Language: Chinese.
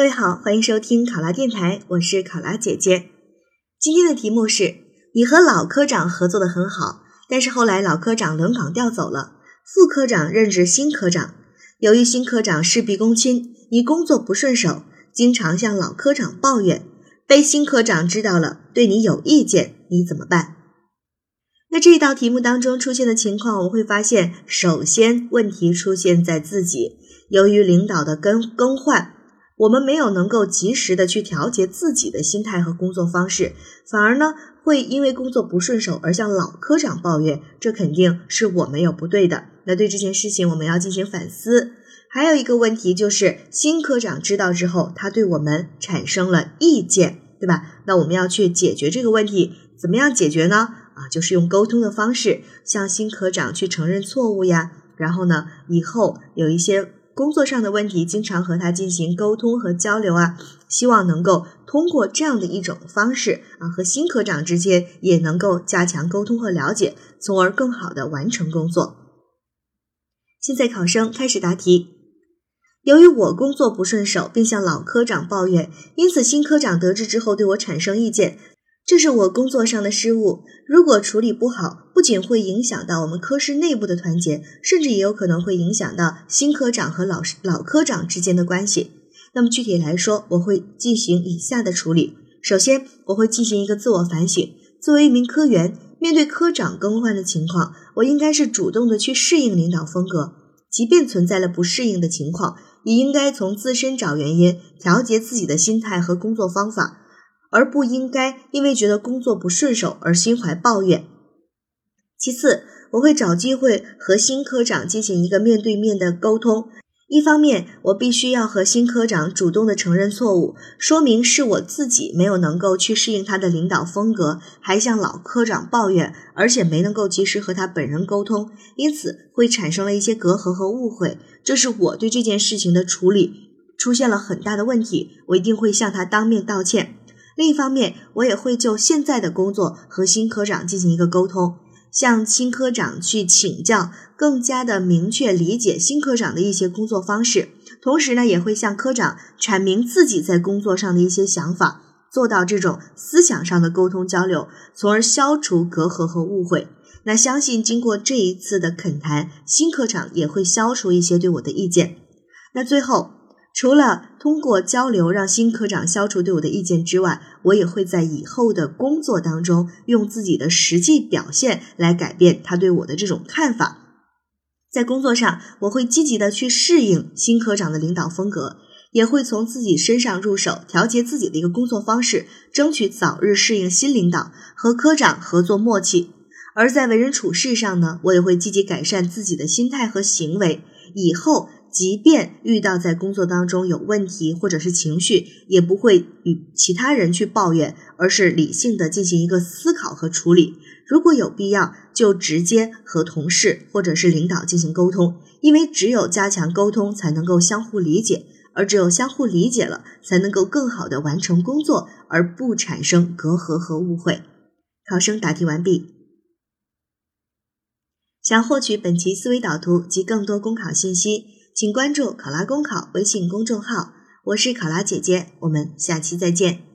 各位好，欢迎收听考拉电台，我是考拉姐姐。今天的题目是：你和老科长合作的很好，但是后来老科长轮岗调走了，副科长任职新科长。由于新科长事必躬亲，你工作不顺手，经常向老科长抱怨，被新科长知道了，对你有意见，你怎么办？那这一道题目当中出现的情况，我们会发现，首先问题出现在自己，由于领导的更更换，我们没有能够及时的去调节自己的心态和工作方式，反而呢会因为工作不顺手而向老科长抱怨，这肯定是我们有不对的。那对这件事情我们要进行反思。还有一个问题就是新科长知道之后，他对我们产生了意见，对吧？那我们要去解决这个问题，怎么样解决呢？啊，就是用沟通的方式向新科长去承认错误呀。然后呢，以后有一些工作上的问题，经常和他进行沟通和交流啊。希望能够通过这样的一种方式啊，和新科长之间也能够加强沟通和了解，从而更好的完成工作。现在考生开始答题。由于我工作不顺手，并向老科长抱怨，因此新科长得知之后对我产生意见，这是我工作上的失误。如果处理不好，不仅会影响到我们科室内部的团结，甚至也有可能会影响到新科长和老师老科长之间的关系。那么具体来说，我会进行以下的处理：首先，我会进行一个自我反省。作为一名科员，面对科长更换的情况，我应该是主动的去适应领导风格，即便存在了不适应的情况。也应该从自身找原因，调节自己的心态和工作方法，而不应该因为觉得工作不顺手而心怀抱怨。其次，我会找机会和新科长进行一个面对面的沟通。一方面，我必须要和新科长主动的承认错误，说明是我自己没有能够去适应他的领导风格，还向老科长抱怨，而且没能够及时和他本人沟通，因此会产生了一些隔阂和误会。这是我对这件事情的处理出现了很大的问题，我一定会向他当面道歉。另一方面，我也会就现在的工作和新科长进行一个沟通。向新科长去请教，更加的明确理解新科长的一些工作方式，同时呢，也会向科长阐明自己在工作上的一些想法，做到这种思想上的沟通交流，从而消除隔阂和误会。那相信经过这一次的恳谈，新科长也会消除一些对我的意见。那最后。除了通过交流让新科长消除对我的意见之外，我也会在以后的工作当中用自己的实际表现来改变他对我的这种看法。在工作上，我会积极的去适应新科长的领导风格，也会从自己身上入手，调节自己的一个工作方式，争取早日适应新领导，和科长合作默契。而在为人处事上呢，我也会积极改善自己的心态和行为，以后。即便遇到在工作当中有问题或者是情绪，也不会与其他人去抱怨，而是理性的进行一个思考和处理。如果有必要，就直接和同事或者是领导进行沟通，因为只有加强沟通，才能够相互理解，而只有相互理解了，才能够更好的完成工作，而不产生隔阂和误会。考生答题完毕。想获取本期思维导图及更多公考信息。请关注“考拉公考”微信公众号，我是考拉姐姐，我们下期再见。